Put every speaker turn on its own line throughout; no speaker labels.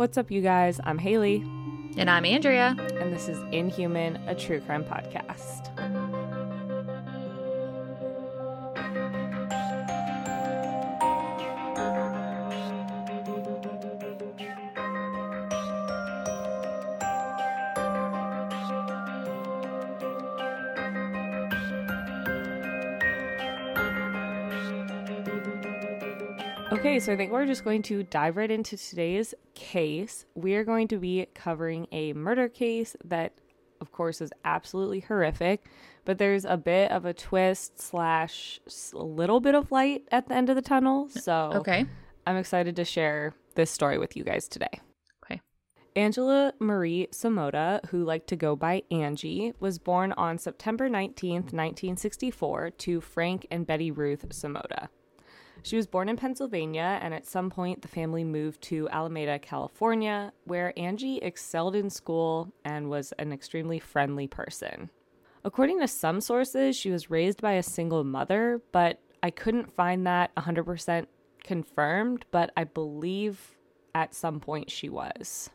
What's up, you guys? I'm Haley.
And I'm Andrea.
And this is Inhuman, a true crime podcast. So I think we're just going to dive right into today's case. We are going to be covering a murder case that, of course, is absolutely horrific, but there's a bit of a twist slash a little bit of light at the end of the tunnel. So,
okay,
I'm excited to share this story with you guys today.
Okay.
Angela Marie Samota, who liked to go by Angie, was born on September 19th, 1964, to Frank and Betty Ruth Samota. She was born in Pennsylvania, and at some point, the family moved to Alameda, California, where Angie excelled in school and was an extremely friendly person. According to some sources, she was raised by a single mother, but I couldn't find that 100% confirmed, but I believe at some point she was.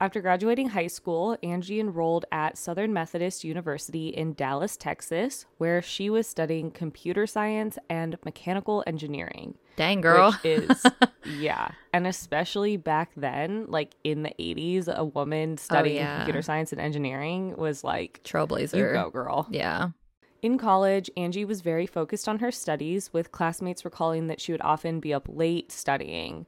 After graduating high school, Angie enrolled at Southern Methodist University in Dallas, Texas, where she was studying computer science and mechanical engineering.
Dang, girl.
Which is, yeah. And especially back then, like in the 80s, a woman oh, studying oh, yeah. computer science and engineering was like,
trailblazer.
You go, girl.
Yeah.
In college, Angie was very focused on her studies, with classmates recalling that she would often be up late studying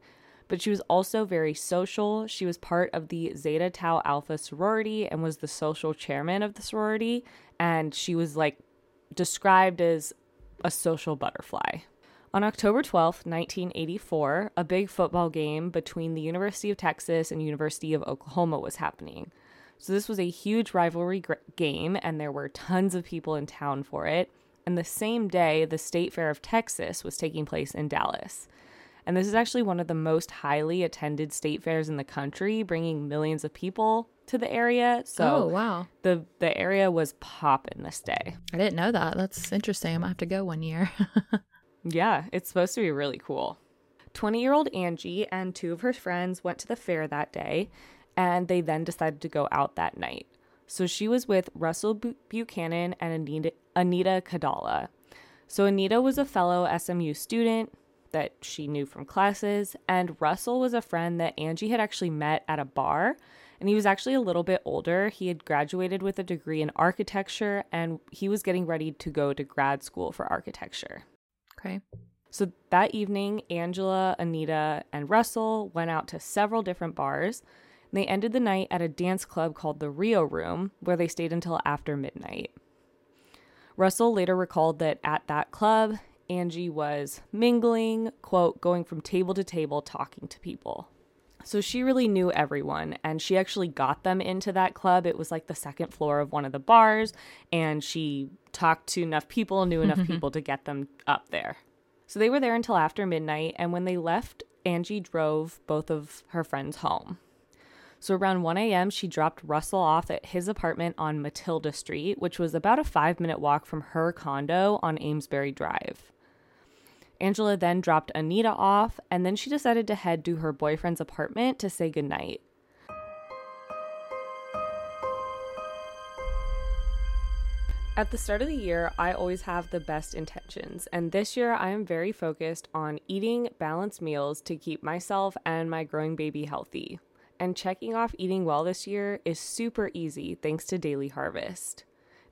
but she was also very social. She was part of the Zeta Tau Alpha sorority and was the social chairman of the sorority. And she was like described as a social butterfly. On October 12th, 1984, a big football game between the University of Texas and University of Oklahoma was happening. So this was a huge rivalry game, and there were tons of people in town for it. And the same day, the State Fair of Texas was taking place in Dallas. And this is actually one of the most highly attended state fairs in the country, bringing millions of people to the area. So
oh, wow.
The the area was popping this day.
I didn't know that. That's interesting. I might have to go one year.
yeah, it's supposed to be really cool. 20 year old Angie and two of her friends went to the fair that day, and they then decided to go out that night. So she was with Russell Buchanan and Anita, Anita Kadala. So Anita was a fellow SMU student that she knew from classes, and Russell was a friend that Angie had actually met at a bar. And he was actually a little bit older. He had graduated with a degree in architecture and he was getting ready to go to grad school for architecture.
Okay.
So that evening, Angela, Anita, and Russell went out to several different bars. And they ended the night at a dance club called the Rio Room, where they stayed until after midnight. Russell later recalled that at that club, Angie was mingling, quote, going from table to table talking to people. So she really knew everyone and she actually got them into that club. It was like the second floor of one of the bars and she talked to enough people, knew enough mm-hmm. people to get them up there. So they were there until after midnight and when they left, Angie drove both of her friends home. So around 1 a.m., she dropped Russell off at his apartment on Matilda Street, which was about a five minute walk from her condo on Amesbury Drive. Angela then dropped Anita off, and then she decided to head to her boyfriend's apartment to say goodnight. At the start of the year, I always have the best intentions, and this year I am very focused on eating balanced meals to keep myself and my growing baby healthy. And checking off eating well this year is super easy thanks to Daily Harvest.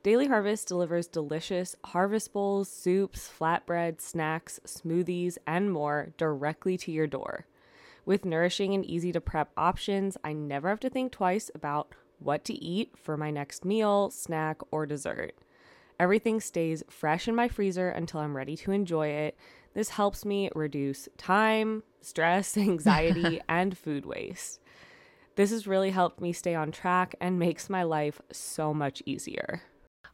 Daily Harvest delivers delicious harvest bowls, soups, flatbread, snacks, smoothies, and more directly to your door. With nourishing and easy to prep options, I never have to think twice about what to eat for my next meal, snack, or dessert. Everything stays fresh in my freezer until I'm ready to enjoy it. This helps me reduce time, stress, anxiety, and food waste. This has really helped me stay on track and makes my life so much easier.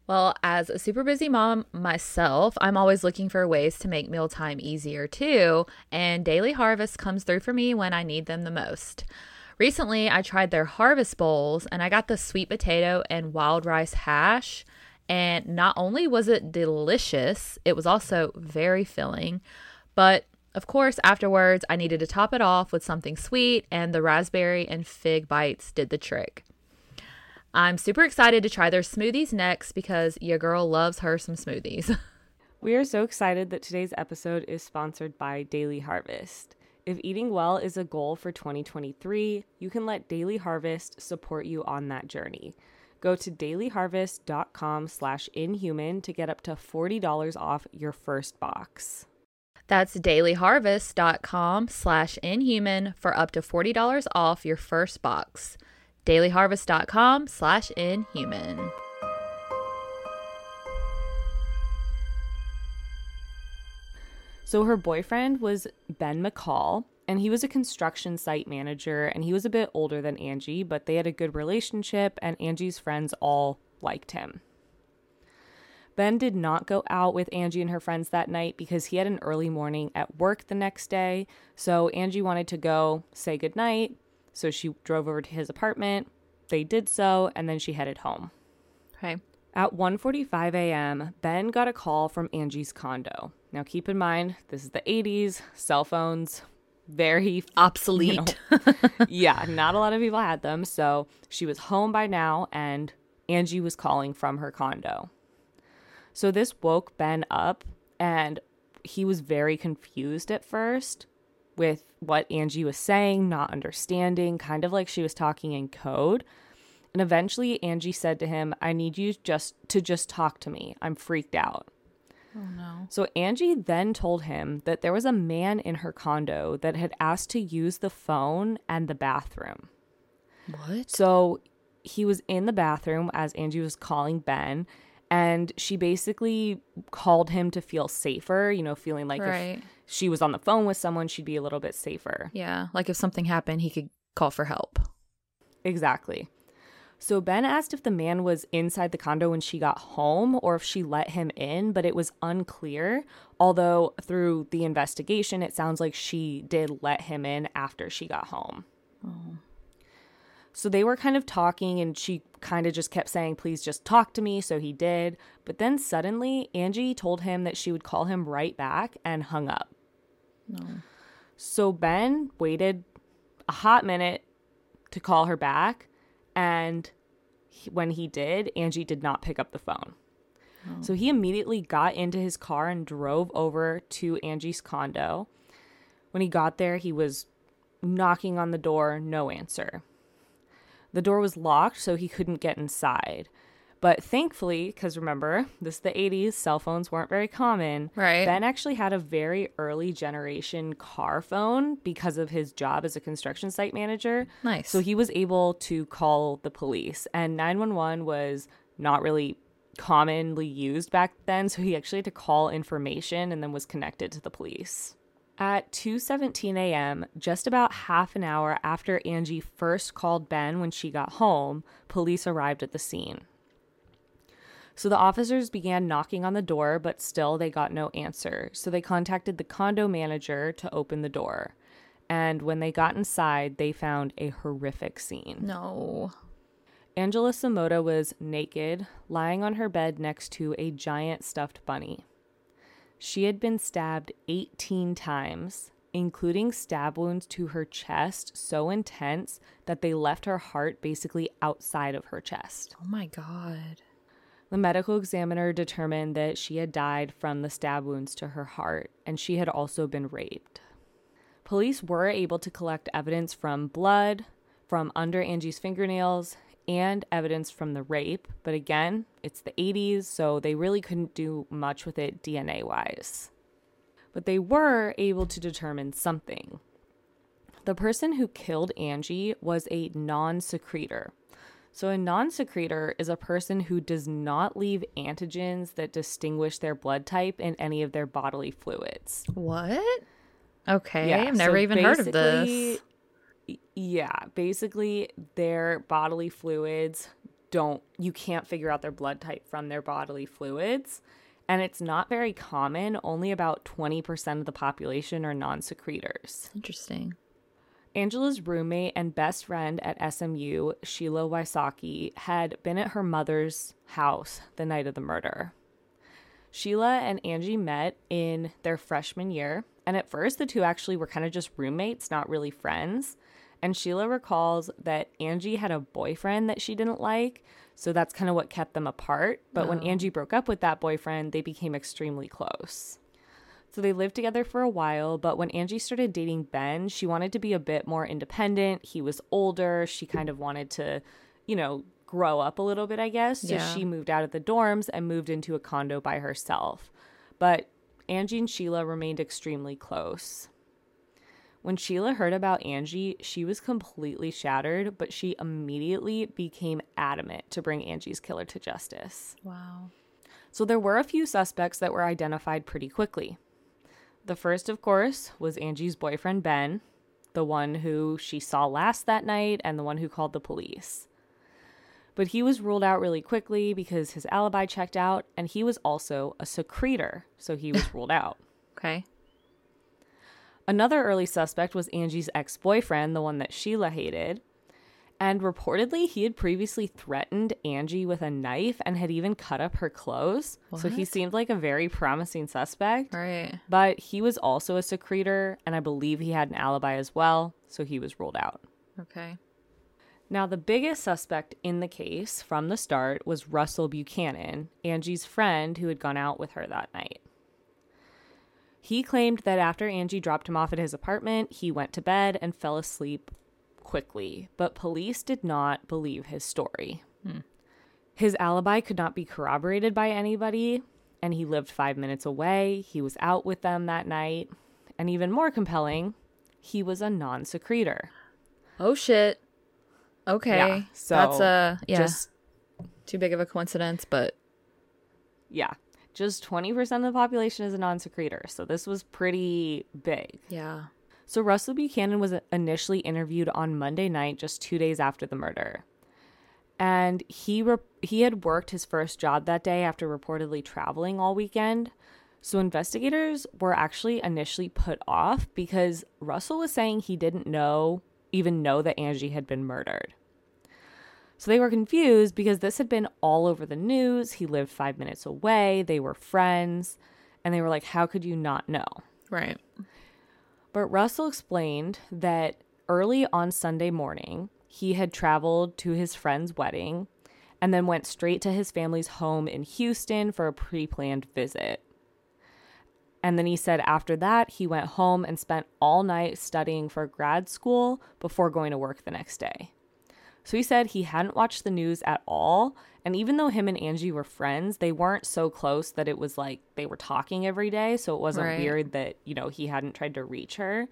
Well, as a super busy mom myself, I'm always looking for ways to make mealtime easier too, and Daily Harvest comes through for me when I need them the most. Recently, I tried their harvest bowls and I got the sweet potato and wild rice hash. And not only was it delicious, it was also very filling. But Of course, afterwards, I needed to top it off with something sweet, and the raspberry and fig bites did the trick. I'm super excited to try their smoothies next because your girl loves her some smoothies.
We are so excited that today's episode is sponsored by Daily Harvest. If eating well is a goal for 2023, you can let Daily Harvest support you on that journey. Go to dailyharvest.com slash inhuman to get up to $40 off your first box.
That's dailyharvest.com slash inhuman for up to $40 off your first box. dailyharvest.com slash inhuman.
So her boyfriend was Ben McCall, and he was a construction site manager, and he was a bit older than Angie, but they had a good relationship, and Angie's friends all liked him. Ben did not go out with Angie and her friends that night because he had an early morning at work the next day. So Angie wanted to go say goodnight. So she drove over to his apartment. They did so, and then she headed home.
Okay.
At 1:45 a.m., Ben got a call from Angie's condo. Now keep in mind, this is the 80s, cell phones very
Obsolete.
you know, yeah, not a lot of people had them, so she was home by now and Angie was calling from her condo. So this woke Ben up and he was very confused at first with what Angie was saying, not understanding, kind of like she was talking in code. And eventually Angie said to him, "I need you just to just talk to me. I'm freaked out."
oh no.
So Angie then told him that there was a man in her condo that had asked to use the phone and the bathroom.
What?
So he was in the bathroom as Angie was calling Ben, and she basically called him to feel safer, you know, feeling like
Right.
if she was on the phone with someone, she'd be a little bit safer.
Yeah, like if something happened, he could call for help.
Exactly. So Ben asked if the man was inside the condo when she got home or if she let him in, but it was unclear. Although through the investigation, it sounds like she did let him in after she got home. Oh. So they were kind of talking, and she kind of just kept saying, Please just talk to me. So he did. But then suddenly, Angie told him that she would call him right back and hung up.
No.
So Ben waited a hot minute to call her back. And he, when he did, Angie did not pick up the phone. So he immediately got into his car and drove over to Angie's condo. When he got there, he was knocking on the door, no answer. The door was locked, so he couldn't get inside. But thankfully, because remember, this is the 80s, cell phones weren't very common.
Right.
Ben actually had a very early generation car phone because of his job as a construction site manager.
Nice.
So he was able to call the police, and 911 was not really commonly used back then. So he actually had to call information and then was connected to the police. At 2:17 a.m., just about half an hour after Angie first called Ben when she got home, police arrived at the scene. So the officers began knocking on the door, but still they got no answer. So they contacted the condo manager to open the door. And when they got inside, they found a horrific scene.
no.
Angela Samota was naked, lying on her bed next to a giant stuffed bunny. She had been stabbed 18 times, including stab wounds to her chest so intense that they left her heart basically outside of her chest.
Oh my god.
The medical examiner determined that she had died from the stab wounds to her heart, and she had also been raped. Police were able to collect evidence from blood, from under Angie's fingernails, and evidence from the rape, but again, it's the 80s, so they really couldn't do much with it DNA wise. But they were able to determine something. The person who killed Angie was a non secretor. So, a non secretor is a person who does not leave antigens that distinguish their blood type in any of their bodily fluids.
What? Okay,
Yeah,
I've never
so
even heard of this.
Yeah, basically, their bodily fluids don't, you can't figure out their blood type from their bodily fluids. And it's not very common. Only about 20% of the population are non secretors.
Interesting.
Angela's roommate and best friend at SMU, Sheila Wysocki, had been at her mother's house the night of the murder. Sheila and Angie met in their freshman year, and at first the two actually were kind of just roommates, not really friends. And Sheila recalls that Angie had a boyfriend that she didn't like, so that's kind of what kept them apart. But when
Oh.
Angie broke up with that boyfriend, they became extremely close. So they lived together for a while, but when Angie started dating Ben, she wanted to be a bit more independent. He was older. She kind of wanted to, you know, grow up a little bit, I guess. So
Yeah.
she moved out of the dorms and moved into a condo by herself. But Angie and Sheila remained extremely close. When Sheila heard about Angie, she was completely shattered, but she immediately became adamant to bring Angie's killer to justice.
Wow.
So there were a few suspects that were identified pretty quickly. The first, of course, was Angie's boyfriend, Ben, the one who she saw last that night and the one who called the police. But he was ruled out really quickly because his alibi checked out and he was also a secretor, so he was ruled out.
Okay.
Another early suspect was Angie's ex boyfriend, the one that Sheila hated. And reportedly, he had previously threatened Angie with a knife and had even cut up her clothes. So he seemed like a very promising suspect.
Right.
But he was also a secretor, and I believe he had an alibi as well. So he was ruled out.
Okay.
Now, the biggest suspect in the case from the start was Russell Buchanan, Angie's friend who had gone out with her that night. He claimed that after Angie dropped him off at his apartment, he went to bed and fell asleep quickly, but police did not believe his story. His alibi could not be corroborated by anybody, and he lived five minutes away. He was out with them that night. And even more compelling, he was a non secretor.
Oh shit. Okay.
Yeah, so
That's uh yeah.
Just
too big of a coincidence, but
Yeah. Just 20% of the population is a non secretor. So this was pretty big.
yeah.
So Russell Buchanan was initially interviewed on Monday night, just two days after the murder. And he re- he had worked his first job that day after reportedly traveling all weekend. So investigators were actually initially put off because Russell was saying he didn't know even know that Angie had been murdered. So they were confused because this had been all over the news. He lived 5 minutes away. They were friends, and they were like how could you not know?
Right.
But Russell explained that early on Sunday morning, he had traveled to his friend's wedding and then went straight to his family's home in Houston for a pre planned visit. And then he said after that, he went home and spent all night studying for grad school before going to work the next day. So he said he hadn't watched the news at all. And even though him and Angie were friends, they weren't so close that it was like they were talking every day. So it wasn't
Right.
weird that, you know, he hadn't tried to reach her.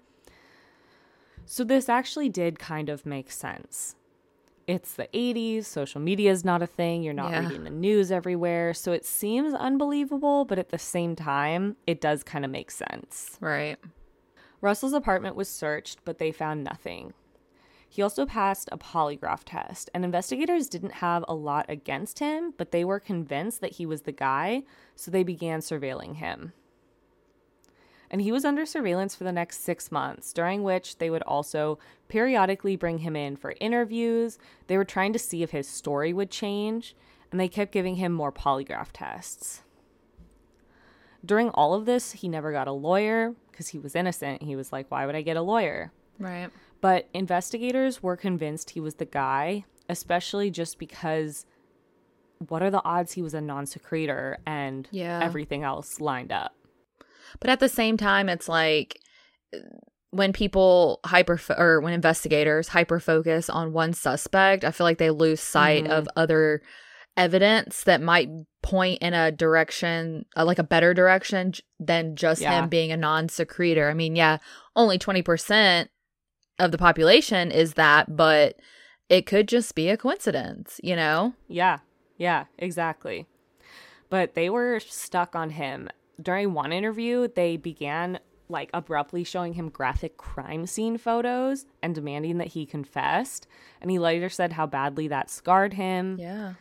So this actually did kind of make sense. It's the 80s, social media is not a thing, you're not
Yeah.
reading the news everywhere. So it seems unbelievable, but at the same time, it does kind of make sense.
Right.
Russell's apartment was searched, but they found nothing. He also passed a polygraph test, and investigators didn't have a lot against him, but they were convinced that he was the guy, so they began surveilling him. And he was under surveillance for the next six months, during which they would also periodically bring him in for interviews. They were trying to see if his story would change, and they kept giving him more polygraph tests. During all of this, he never got a lawyer because he was innocent. He was like, why would I get a lawyer?
Right.
But investigators were convinced he was the guy, especially just because what are the odds he was a non secretor and
Yeah.
everything else lined up?
But at the same time, it's like when people hyper or when investigators hyper focus on one suspect, I feel like they lose sight
Mhm.
of other evidence that might point in a direction, uh, like a better direction j- than just
Yeah.
him being a non secretor. I mean, yeah, only 20% of the population is that, but it could just be a coincidence, you know?
Yeah, yeah, exactly. But they were stuck on him. During one interview, they began like abruptly showing him graphic crime scene photos and demanding that he confessed. And he later said how badly that scarred him.
Yeah.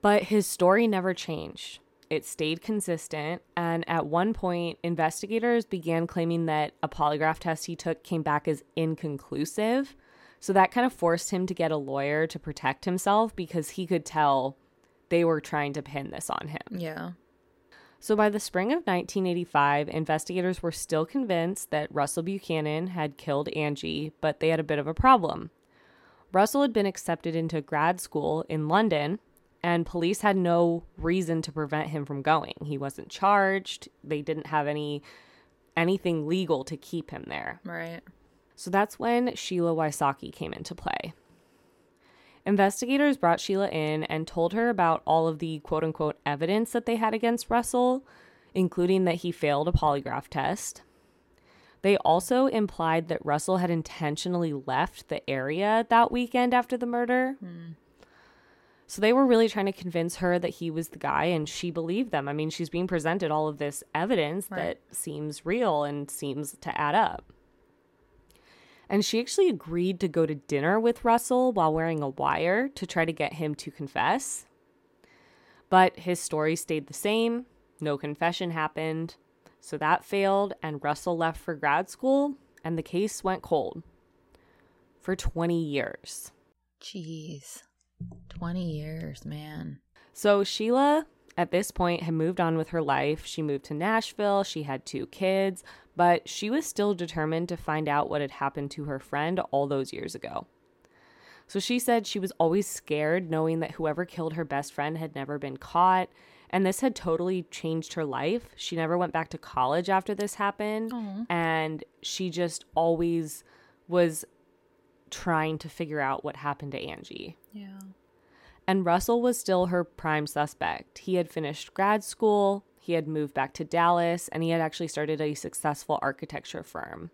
But his story never changed. It stayed consistent. And at one point, investigators began claiming that a polygraph test he took came back as inconclusive. So that kind of forced him to get a lawyer to protect himself because he could tell they were trying to pin this on him.
Yeah.
So by the spring of 1985, investigators were still convinced that Russell Buchanan had killed Angie, but they had a bit of a problem. Russell had been accepted into grad school in London, and police had no reason to prevent him from going. He wasn't charged. They didn't have any anything legal to keep him there.
Right.
So that's when Sheila Wysocki came into play. Investigators brought Sheila in and told her about all of the quote unquote evidence that they had against Russell, including that he failed a polygraph test. They also implied that Russell had intentionally left the area that weekend after the murder.
Hmm.
So they were really trying to convince her that he was the guy, and she believed them. I mean, she's being presented all of this evidence
Right.
that seems real and seems to add up. And she actually agreed to go to dinner with Russell while wearing a wire to try to get him to confess. But his story stayed the same. No confession happened. So that failed, and Russell left for grad school, and the case went cold for 20 years.
Jeez. 20 years, man.
So Sheila, at this point, had moved on with her life. She moved to Nashville. She had two kids, but she was still determined to find out what had happened to her friend all those years ago. So she said she was always scared knowing that whoever killed her best friend had never been caught. And this had totally changed her life. She never went back to college after this happened. And she just always was trying to figure out what happened to Angie.
Yeah.
And Russell was still her prime suspect. He had finished grad school, he had moved back to Dallas, and he had actually started a successful architecture firm.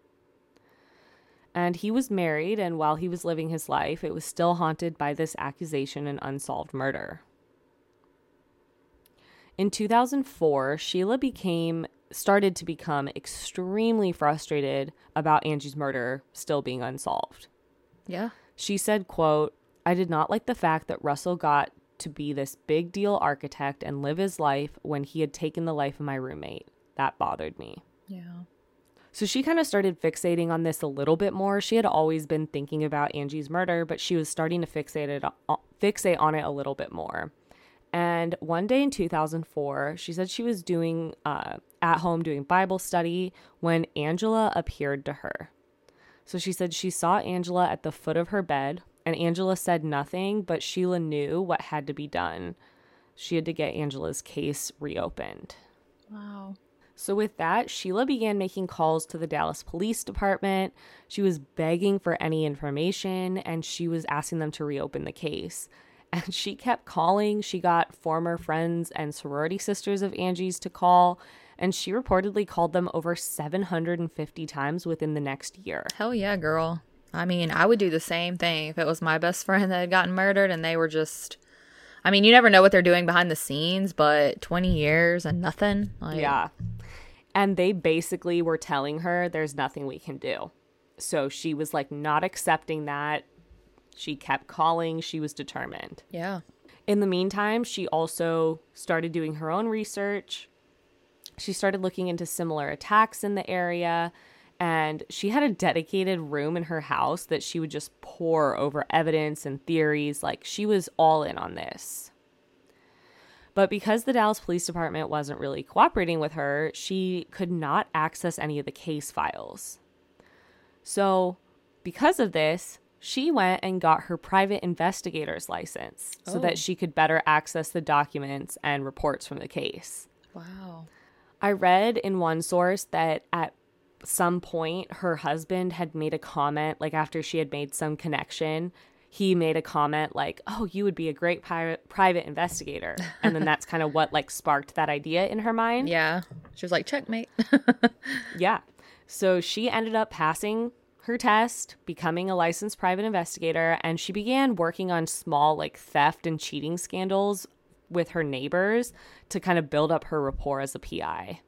And he was married, and while he was living his life, it was still haunted by this accusation and unsolved murder. In 2004, Sheila became started to become extremely frustrated about Angie's murder still being unsolved.
Yeah.
She said, quote, I did not like the fact that Russell got to be this big deal architect and live his life when he had taken the life of my roommate. That bothered me.
Yeah.
So she kind of started fixating on this a little bit more. She had always been thinking about Angie's murder, but she was starting to fixate it fixate on it a little bit more. And one day in 2004, she said she was doing uh, at home doing Bible study when Angela appeared to her. So she said she saw Angela at the foot of her bed, and Angela said nothing, but Sheila knew what had to be done. She had to get Angela's case reopened.
Wow.
So, with that, Sheila began making calls to the Dallas Police Department. She was begging for any information and she was asking them to reopen the case. And she kept calling. She got former friends and sorority sisters of Angie's to call, and she reportedly called them over 750 times within the next year.
Hell yeah, girl. I mean, I would do the same thing if it was my best friend that had gotten murdered and they were just. I mean, you never know what they're doing behind the scenes, but 20 years and nothing. Like,
Yeah. And they basically were telling her there's nothing we can do. So she was like not accepting that. She kept calling. She was determined.
Yeah.
In the meantime, she also started doing her own research. She started looking into similar attacks in the area, and she had a dedicated room in her house that she would just pour over evidence and theories. Like she was all in on this. But because the Dallas Police Department wasn't really cooperating with her, she could not access any of the case files. So, because of this, she went and got her private investigator's license so
Oh.
that she could better access the documents and reports from the case.
Wow.
I read in one source that at some point her husband had made a comment, like after she had made some connection, he made a comment like, "Oh, you would be a great pri- private investigator," and then that's kind of what like sparked that idea in her mind.
Yeah. She was like, checkmate.
Yeah. So she ended up passing her test, becoming a licensed private investigator, and she began working on small, like, theft and cheating scandals with her neighbors to kind of build up her rapport as a PI.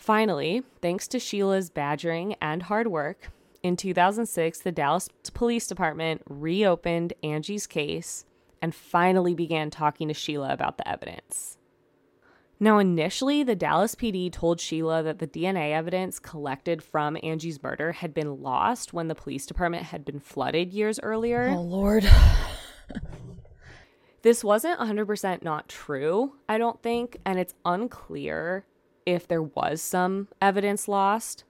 Finally, thanks to Sheila's badgering and hard work, in 2006, the Dallas Police Department reopened Angie's case and finally began talking to Sheila about the evidence. Now, initially, the Dallas PD told Sheila that the DNA evidence collected from Angie's murder had been lost when the police department had been flooded years earlier.
Oh, Lord.
This wasn't 100% not true, I don't think, and it's unclear if there was some evidence lost,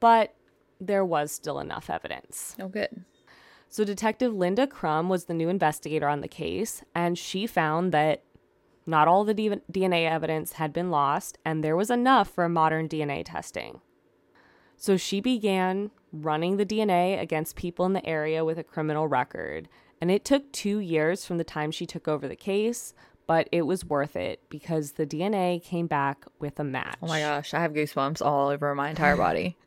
but there was still enough evidence.
Oh, good.
So, Detective Linda Crum was the new investigator on the case, and she found that not all the DNA evidence had been lost, and there was enough for modern DNA testing. So, she began running the DNA against people in the area with a criminal record, and it took two years from the time she took over the case, but it was worth it because the DNA came back with a match.
Oh my gosh, I have goosebumps all over my entire body.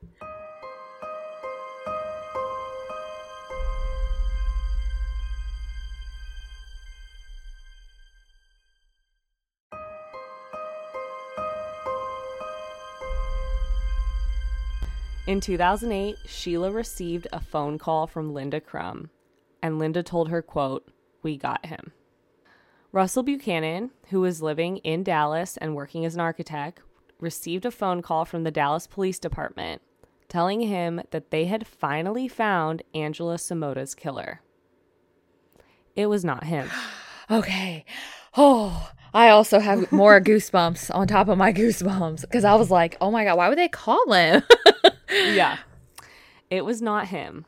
In 2008, Sheila received a phone call from Linda Crum, and Linda told her, quote, "We got him." Russell Buchanan, who was living in Dallas and working as an architect, received a phone call from the Dallas Police Department telling him that they had finally found Angela Samota's killer. It was not him.
Okay. Oh, I also have more goosebumps on top of my goosebumps because I was like, oh my God, why would they call him?
yeah. It was not him.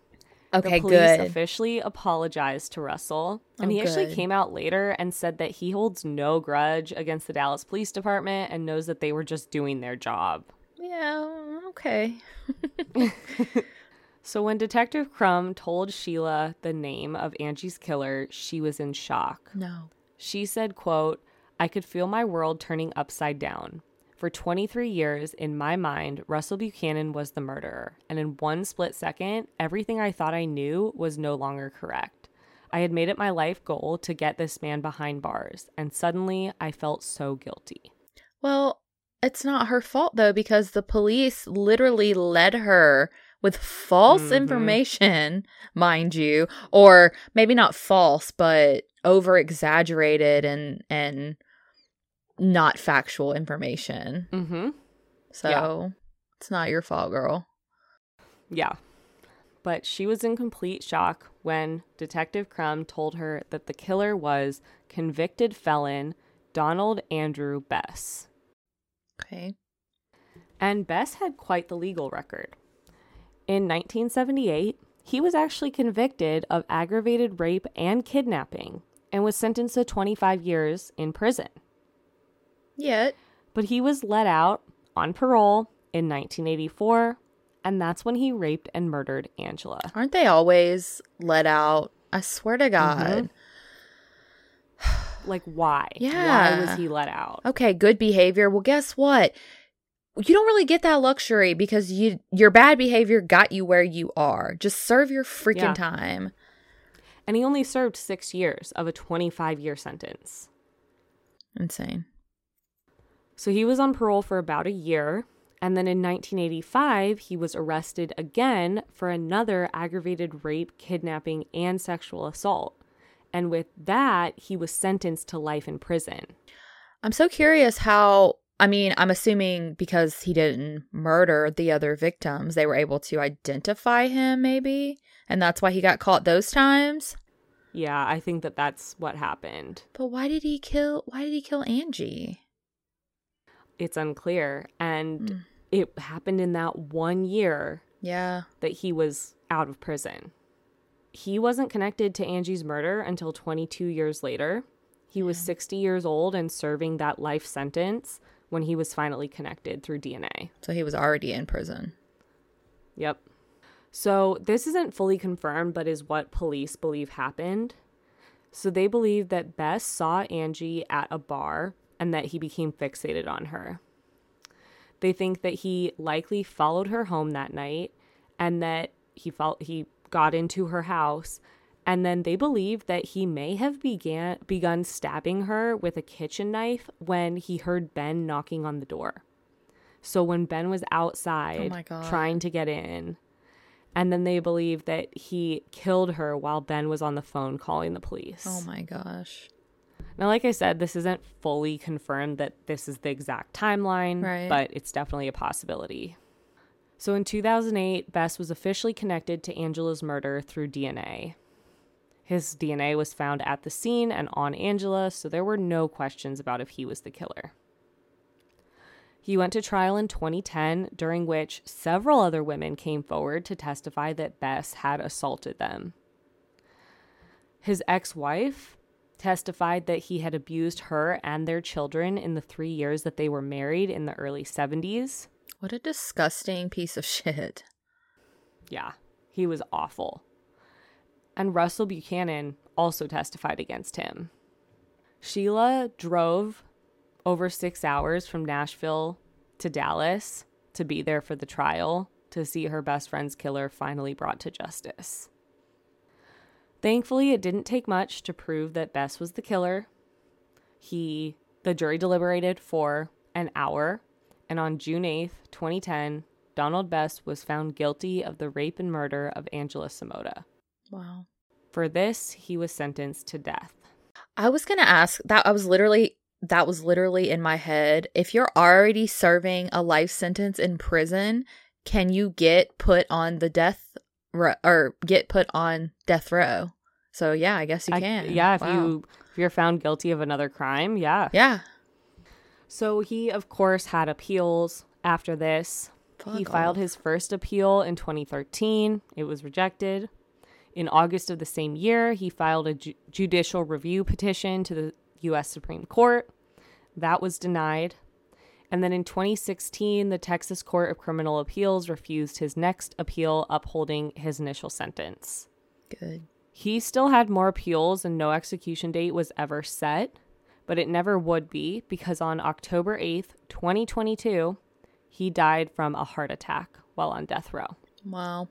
Okay,
the police
good.
officially apologized to Russell, and
Oh,
he actually
good.
came out later and said that he holds no grudge against the Dallas Police Department and knows that they were just doing their job.
yeah, okay.
So when Detective Crum told Sheila the name of Angie's killer, she was in shock.
No.
She said, quote, I could feel my world turning upside down. For 23 years, in my mind, Russell Buchanan was the murderer, and in one split second, everything I thought I knew was no longer correct. I had made it my life goal to get this man behind bars, and suddenly I felt so guilty.
Well, it's not her fault though because the police literally led her with false
Mhm.
information, mind you, or maybe not false, but over exaggerated and and not factual information.
Mm-hmm.
So it's not your fault, girl.
Yeah. But she was in complete shock when Detective Crum told her that the killer was convicted felon Donald Andrew Bess.
Okay.
And Bess had quite the legal record. In 1978, he was actually convicted of aggravated rape and kidnapping and was sentenced to 25 years in prison.
Yet.
But he was let out on parole in 1984, and that's when he raped and murdered Angela.
Aren't they always let out? I swear to mm-hmm. God.
Like, why?
Yeah.
Why was he let out?
Okay, good behavior. Well, guess what? You don't really get that luxury because you your bad behavior got you where you are. Just serve your freaking
Yeah.
time.
And he only served six years of a 25 year sentence.
Insane.
So he was on parole for about a year. And then in 1985, he was arrested again for another aggravated rape, kidnapping, and sexual assault. And with that, he was sentenced to life in prison.
I'm so curious how I mean, I'm assuming because he didn't murder the other victims, they were able to identify him maybe, and that's why he got caught those times.
Yeah, I think that that's what happened.
But why did he kill why did he kill Angie?
It's unclear. And
Mm.
it happened in that one year
Yeah.
that he was out of prison. He wasn't connected to Angie's murder until 22 years later. He was 60 years old and serving that life sentence when he was finally connected through DNA.
So he was already in prison.
Yep. So this isn't fully confirmed, but is what police believe happened. So they believe that Bess saw Angie at a bar and that he became fixated on her. They think that he likely followed her home that night and that he felt he got into her house and then they believe that he may have began begun stabbing her with a kitchen knife when he heard Ben knocking on the door. So when Ben was oh outside
my God.
trying to get in, and then they believe that he killed her while Ben was on the phone calling the police.
Oh my gosh.
Now, like I said, this isn't fully confirmed that this is the exact timeline,
Right.
but it's definitely a possibility. So in 2008, Bess was officially connected to Angela's murder through DNA. His DNA was found at the scene and on Angela, so there were no questions about if he was the killer. He went to trial in 2010, during which several other women came forward to testify that Bess had assaulted them. His ex wife testified that he had abused her and their children in the three years that they were married in the early 70s.
What a disgusting piece of shit.
Yeah, he was awful. And Russell Buchanan also testified against him. Sheila drove over six hours from Nashville to Dallas to be there for the trial to see her best friend's killer finally brought to justice. Thankfully, it didn't take much to prove that Bess was the killer. He, the jury deliberated for an hour, and on June 8th, 2010, Donald Bess was found guilty of the rape and murder of Angela Samota.
Wow.
For this, he was sentenced to death.
I was going to ask that I was literally that was literally in my head. If you're already serving a life sentence in prison, can you get put on the death ro- or get put on death row? So yeah, I guess you
I-
can.
yeah, if
Wow.
you if you're found guilty of another crime, yeah.
Yeah.
So he of course had appeals after this. he
Fuck
filed
off.
his first appeal in 2013. It was rejected. In August of the same year, he filed a ju- judicial review petition to the US Supreme Court. That was denied. And then in 2016, the Texas Court of Criminal Appeals refused his next appeal, upholding his initial sentence.
Good.
He still had more appeals and no execution date was ever set, but it never would be because on October 8th, 2022, he died from a heart attack while on death row.
Wow.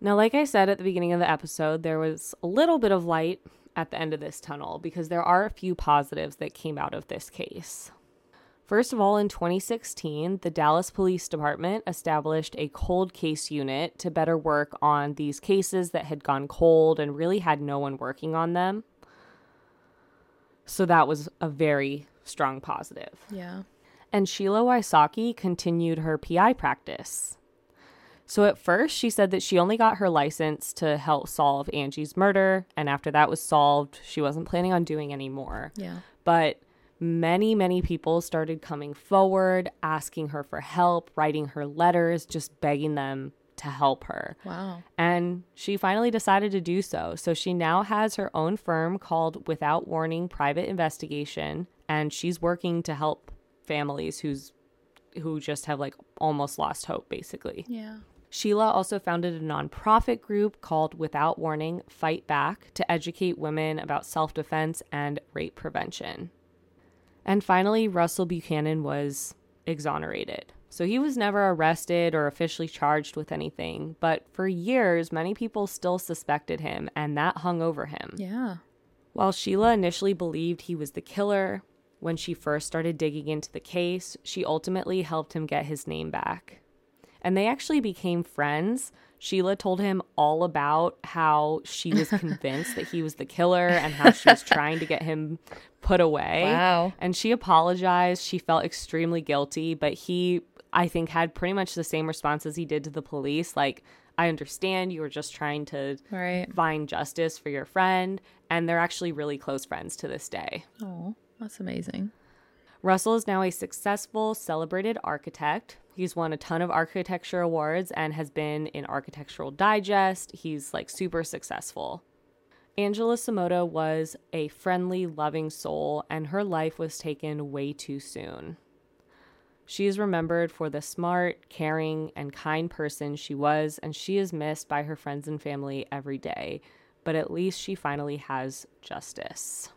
Now, like I said at the beginning of the episode, there was a little bit of light at the end of this tunnel because there are a few positives that came out of this case. First of all, in 2016, the Dallas Police Department established a cold case unit to better work on these cases that had gone cold and really had no one working on them. So that was a very strong positive.
Yeah.
And Sheila Wysocki continued her PI practice. So at first, she said that she only got her license to help solve Angie's murder, and after that was solved, she wasn't planning on doing any more.
Yeah.
But many, many people started coming forward, asking her for help, writing her letters, just begging them to help her.
Wow.
And she finally decided to do so. So she now has her own firm called Without Warning Private Investigation, and she's working to help families who's who just have like almost lost hope basically.
Yeah.
Sheila also founded a nonprofit group called Without Warning Fight Back to educate women about self defense and rape prevention. And finally, Russell Buchanan was exonerated. So he was never arrested or officially charged with anything, but for years, many people still suspected him, and that hung over him.
Yeah.
While Sheila initially believed he was the killer, when she first started digging into the case, she ultimately helped him get his name back. And they actually became friends. Sheila told him all about how she was convinced that he was the killer and how she was trying to get him put away.
Wow.
And she apologized. She felt extremely guilty, but he, I think, had pretty much the same response as he did to the police. Like, I understand you were just trying to
Right.
find justice for your friend. And they're actually really close friends to this day.
Oh, that's amazing.
Russell is now a successful, celebrated architect. He's won a ton of architecture awards and has been in Architectural Digest. He's like super successful. Angela Samota was a friendly, loving soul, and her life was taken way too soon. She is remembered for the smart, caring, and kind person she was, and she is missed by her friends and family every day. But at least she finally has justice.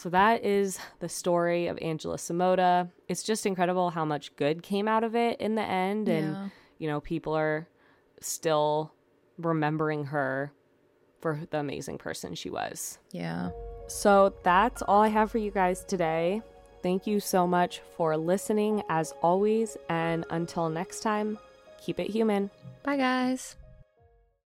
So that is the story of Angela Samota. It's just incredible how much good came out of it in the end. And,
Yeah.
you know, people are still remembering her for the amazing person she was.
Yeah.
So that's all I have for you guys today. Thank you so much for listening, as always. And until next time, keep it human.
Bye, guys.